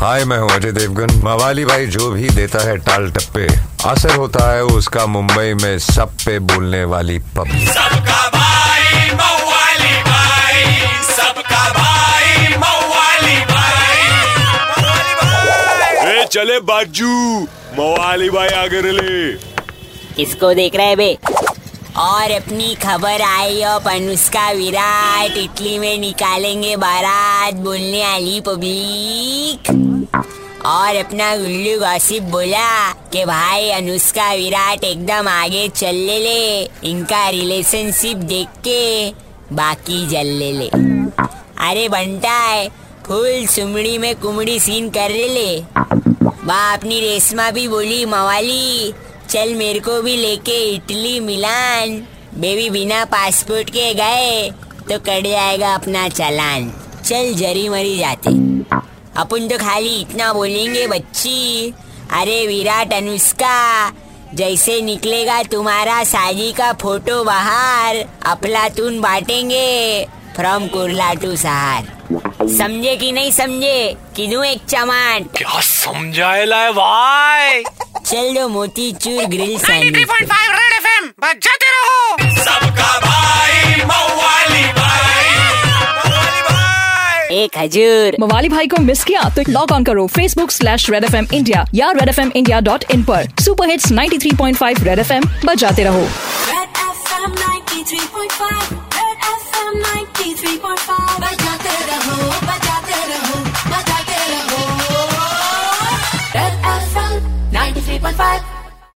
हाय मैं हूँ अजय देवगन। मवाली भाई जो भी देता है टाल टप्पे। असर होता है उसका मुंबई में सब पे बोलने वाली पब्लिक सबका भाई मवाली भाई। सबका भाई मवाली भाई। ए चले बाजू। मवाली भाई आगे ले किसको देख रहे हैं बे? और अपनी खबर आई अब अनुष्का विराट इटली में निकालेंगे बारात बोलने वाली पब्लिक और अपना गुल्लू गॉसिप बोला कि भाई अनुष्का विराट एकदम आगे चल ले ले इनका रिलेशनशिप देख के बाकी जल ले ले अरे बनता है, फुल सुमड़ी में कुमड़ी सीन कर ले ले वाह अपनी रेशमा भी बोली, मवाली चल मेरे को भी लेके इटली, मिलान। बेबी बिना पासपोर्ट के गए तो कट जाएगा अपना चालान। चल जरी मरी जाते। अपन तो खाली इतना बोलेंगे, बच्ची। अरे विराट अनुष्का, जैसे निकलेगा तुम्हारा शादी का फ़ोटो बाहर अफलातून बांटेंगे फ्रॉम कुरला टू सहार। समझे कि नहीं समझे? किनू एक चमाट? क्या समझाएला भाई? चल दो मोती चूर ग्रिल सैंडविच 93.5 रेड बजाते रहो। सबका भाई मवाली भाई। मवाली भाई। एक हजूर। मवाली भाई को मिस किया तो लॉग ऑन करो Facebook slash red F M India या red F M India dot in पर। Super hits 93.5 red F M बजाते रहो। Red FM 93.5 Red FM 93.5 बजाते रहो बजाते रहो। Five.